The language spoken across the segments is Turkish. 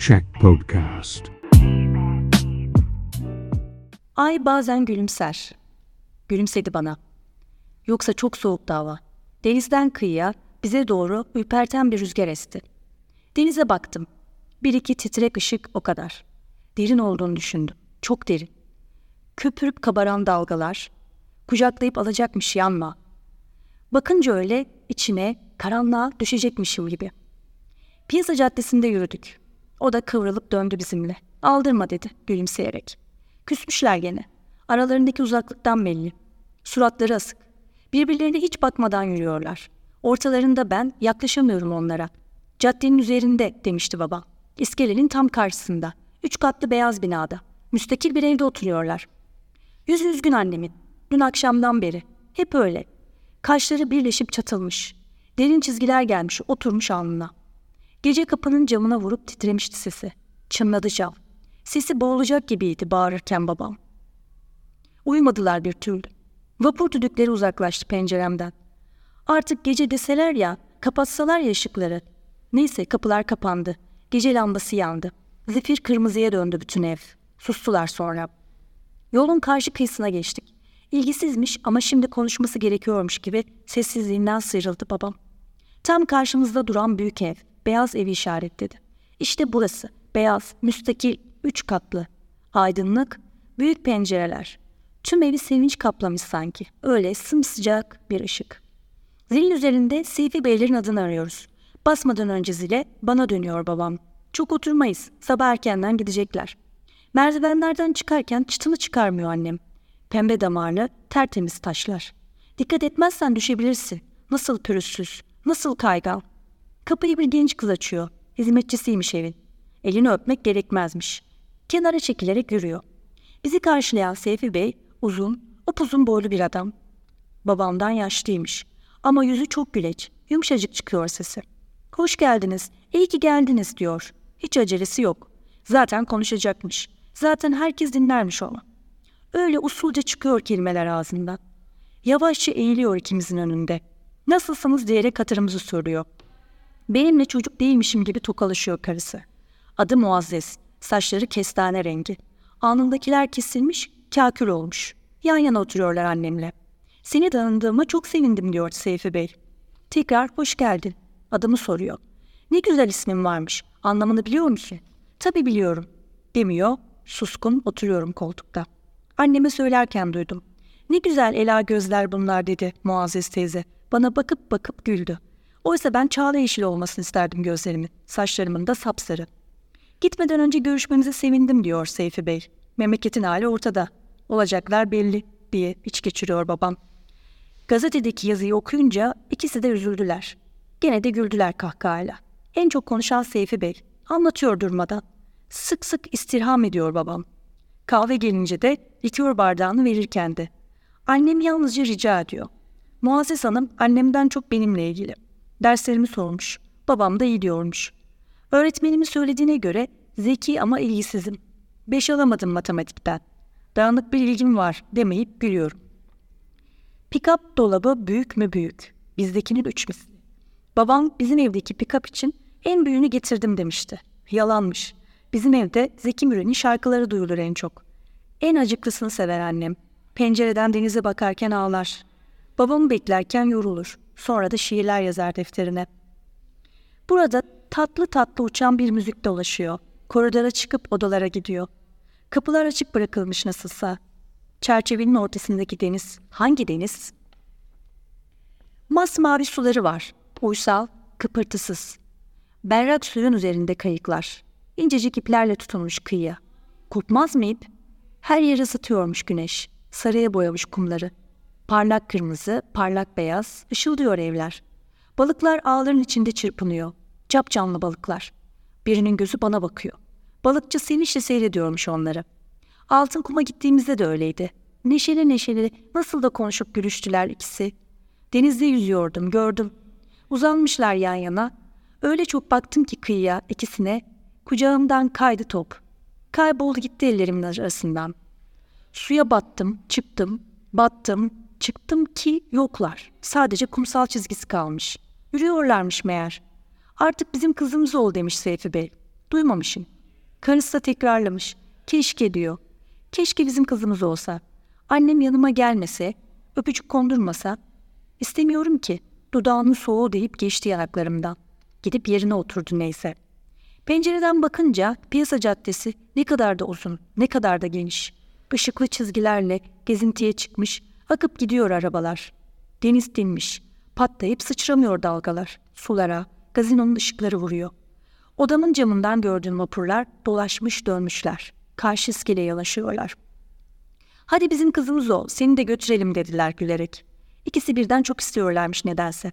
Check Podcast. Ay bazen gülümser. Gülümsedi bana. Yoksa çok soğuk hava. Denizden kıyıya bize doğru ürperten bir rüzgar esti. Denize baktım. Bir iki titrek ışık o kadar. Derin olduğunu düşündüm. Çok derin. Köpürüp kabaran dalgalar. Kucaklayıp alacakmış yanma. Bakınca öyle içine karanlığa düşecekmişim gibi. Piyasa caddesinde yürüdük. O da kıvrılıp döndü bizimle. Aldırma dedi gülümseyerek. Küsmüşler gene. Aralarındaki uzaklıktan belli. Suratları asık. Birbirlerine hiç bakmadan yürüyorlar. Ortalarında ben yaklaşamıyorum onlara. Caddenin üzerinde demişti baba. İskelenin tam karşısında. Üç katlı beyaz binada. Müstakil bir evde oturuyorlar. Yüzü üzgün annemin. Dün akşamdan beri. Hep öyle. Kaşları birleşip çatılmış. Derin çizgiler gelmiş oturmuş alnına. Gece kapının camına vurup titremişti sesi. Çınladı cam. Sesi boğulacak gibiydi bağırırken babam. Uyumadılar bir türlü. Vapur düdükleri uzaklaştı penceremden. Artık gece deseler ya, kapatsalar ya ışıkları. Neyse kapılar kapandı. Gece lambası yandı. Zifir kırmızıya döndü bütün ev. Sustular sonra. Yolun karşı kıyısına geçtik. İlgisizmiş ama şimdi konuşması gerekiyormuş gibi sessizliğinden sıyrıldı babam. Tam karşımızda duran büyük ev, beyaz evi işaretledi. İşte burası, beyaz, müstakil, üç katlı. Aydınlık, büyük pencereler. Tüm evi sevinç kaplamış sanki. Öyle sımsıcak bir ışık. Zilin üzerinde Seyfi Beylerin adını arıyoruz. Basmadan önce zile bana dönüyor babam. Çok oturmayız. Sabah erkenden gidecekler. Merdivenlerden çıkarken çıtını çıkarmıyor annem. Pembe damarlı, tertemiz taşlar. Dikkat etmezsen düşebilirsin. Nasıl pürüzsüz, nasıl kaygan. Kapıyı bir genç kız açıyor. Hizmetçisiymiş evin. Elini öpmek gerekmezmiş. Kenara çekilerek yürüyor. Bizi karşılayan Seyfi Bey uzun, upuzun boylu bir adam. Babamdan yaşlıymış. Ama yüzü çok güleç, yumuşacık çıkıyor sesi. Hoş geldiniz, iyi ki geldiniz diyor. Hiç acelesi yok. Zaten konuşacakmış. Zaten herkes dinlermiş onu. Öyle usulca çıkıyor kelimeler ağzından. Yavaşça eğiliyor ikimizin önünde. Nasılsınız diyerek hatırımızı soruyor. Benimle çocuk değilmişim gibi tokalaşıyor karısı. Adı Muazzez, saçları kestane rengi. Alnındakiler kesilmiş, kakül olmuş. Yan yana oturuyorlar annemle. Seni tanıdığıma çok sevindim diyor Seyfi Bey. Tekrar hoş geldin. Adımı soruyor. Ne güzel ismin varmış. Anlamını biliyor musun? Tabii biliyorum. Demiyor. Suskun oturuyorum koltukta. Anneme söylerken duydum. Ne güzel ela gözler bunlar dedi Muazzez teyze. Bana bakıp bakıp güldü. Oysa ben çağla yeşil olmasını isterdim gözlerimin. Saçlarımın da sapsarı. Gitmeden önce görüşmemize sevindim diyor Seyfi Bey. Memleketin hali ortada. Olacaklar belli diye iç geçiriyor babam. Gazetedeki yazıyı okuyunca ikisi de üzüldüler. Gene de güldüler kahkahayla. En çok konuşan Seyfi Bey. Anlatıyor durmadan. Sık sık istirham ediyor babam. Kahve gelince de likör bardağını verirken de. Annem yalnızca rica ediyor. Muazzez Hanım annemden çok benimle ilgili. Derslerimi sormuş. Babam da iyi diyormuş. Öğretmenimin söylediğine göre zeki ama ilgisizim. Beş alamadım matematikten. Dağınık bir ilgim var demeyip gülüyorum. Pikap dolabı büyük mü büyük. Bizdekinin üç misli. Babam bizim evdeki pikap için en büyüğünü getirdim demişti. Yalanmış. Bizim evde Zeki Müren'in şarkıları duyulur en çok. En acıklısını sever annem. Pencereden denize bakarken ağlar. Babamı beklerken yorulur. Sonra da şiirler yazar defterine. Burada tatlı tatlı uçan bir müzik dolaşıyor. Koridora çıkıp odalara gidiyor. Kapılar açık bırakılmış nasılsa. Çerçevenin ortasındaki deniz. Hangi deniz? Masmavi suları var. Uysal, kıpırtısız. Berrak suyun üzerinde kayıklar. İncecik iplerle tutulmuş kıyıya. Kopmaz mı ip? Her yeri ısıtıyormuş güneş. Sarıya boyamış kumları. Parlak kırmızı, parlak beyaz, ışıldıyor evler. Balıklar ağların içinde çırpınıyor. Cap canlı balıklar. Birinin gözü bana bakıyor. Balıkçı sevinçle seyrediyormuş onları. Altın kuma gittiğimizde de öyleydi. Neşeli neşeli nasıl da konuşup gülüştüler ikisi. Denizde yüzüyordum, gördüm. Uzanmışlar yan yana. Öyle çok baktım ki kıyıya, ikisine. Kucağımdan kaydı top. Kayboldu gitti ellerimin arasından. Suya battım, çıktım, battım, çıktım ki yoklar. Sadece kumsal çizgisi kalmış. Yürüyorlarmış meğer. Artık bizim kızımız ol demiş Seyfi Bey. Duymamışım. Karısı da tekrarlamış. Keşke diyor. Keşke bizim kızımız olsa. Annem yanıma gelmese, öpücük kondurmasa. İstemiyorum ki. Dudağının soğuğu deyip geçti yanaklarımdan. Gidip yerine oturdu neyse. Pencereden bakınca piyasa caddesi ne kadar da uzun, ne kadar da geniş. Işıklı çizgilerle gezintiye çıkmış, akıp gidiyor arabalar. Deniz dinmiş, patlayıp sıçramıyor dalgalar. Sulara, gazinonun ışıkları vuruyor. Odamın camından gördüğüm vapurlar dolaşmış dönmüşler. Karşı iskele yanaşıyorlar. Hadi bizim kızımız ol, seni de götürelim dediler gülerek. İkisi birden çok istiyorlarmış nedense.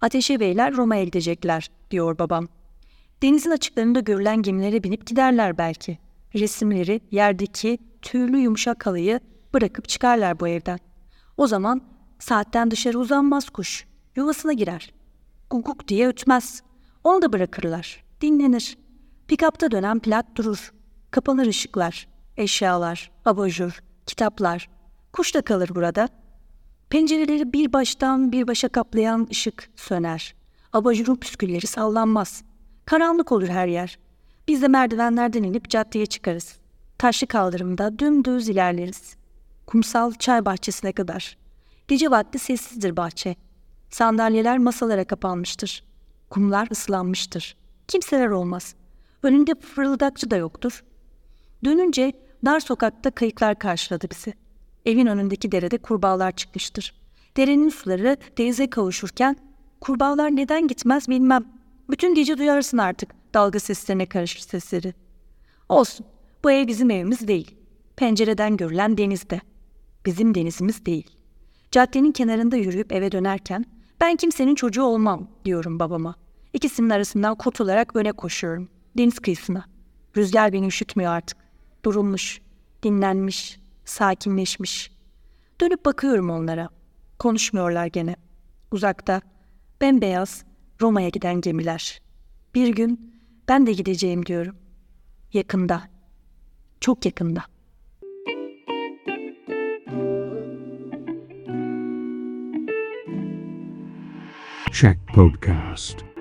Ateşe beyler Roma'ya gidecekler, diyor babam. Denizin açıklarında görülen gemilere binip giderler belki. Resimleri, yerdeki tüylü yumuşak halıyı bırakıp çıkarlar bu evden. O zaman saatten dışarı uzanmaz kuş. Yuvasına girer. Guguk diye ötmez. Onu da bırakırlar. Dinlenir. Pikapta dönen plak durur. Kapanır ışıklar. Eşyalar, abajur, kitaplar. Kuş da kalır burada. Pencereleri bir baştan bir başa kaplayan ışık söner. Abajurun püskülleri sallanmaz. Karanlık olur her yer. Biz de merdivenlerden inip caddeye çıkarız. Taşlı kaldırımda dümdüz ilerleriz. Kumsal çay bahçesine kadar. Gece vakti sessizdir bahçe. Sandalyeler masalara kapanmıştır. Kumlar ıslanmıştır. Kimseler olmaz. Önünde fırıldakçı da yoktur. Dönünce dar sokakta kayıklar karşıladı bizi. Evin önündeki derede kurbağalar çıkmıştır. Derenin suları denize kavuşurken kurbağalar neden gitmez bilmem. Bütün gece duyarsın artık dalga seslerine karışır sesleri. Olsun, bu ev bizim evimiz değil. Pencereden görülen denizde. Bizim denizimiz değil. Caddenin kenarında yürüyüp eve dönerken ben kimsenin çocuğu olmam diyorum babama. İkisinin arasından kurtularak öne koşuyorum. Deniz kıyısına. Rüzgar beni üşütmüyor artık. Durulmuş, dinlenmiş, sakinleşmiş. Dönüp bakıyorum onlara. Konuşmuyorlar gene. Uzakta, bembeyaz, Roma'ya giden gemiler. Bir gün ben de gideceğim diyorum. Yakında. Çok yakında. Shack Podcast.